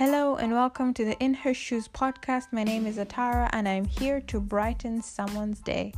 Hello and welcome to the In Her Shoes podcast. My name is Atara and I'm here to brighten someone's day.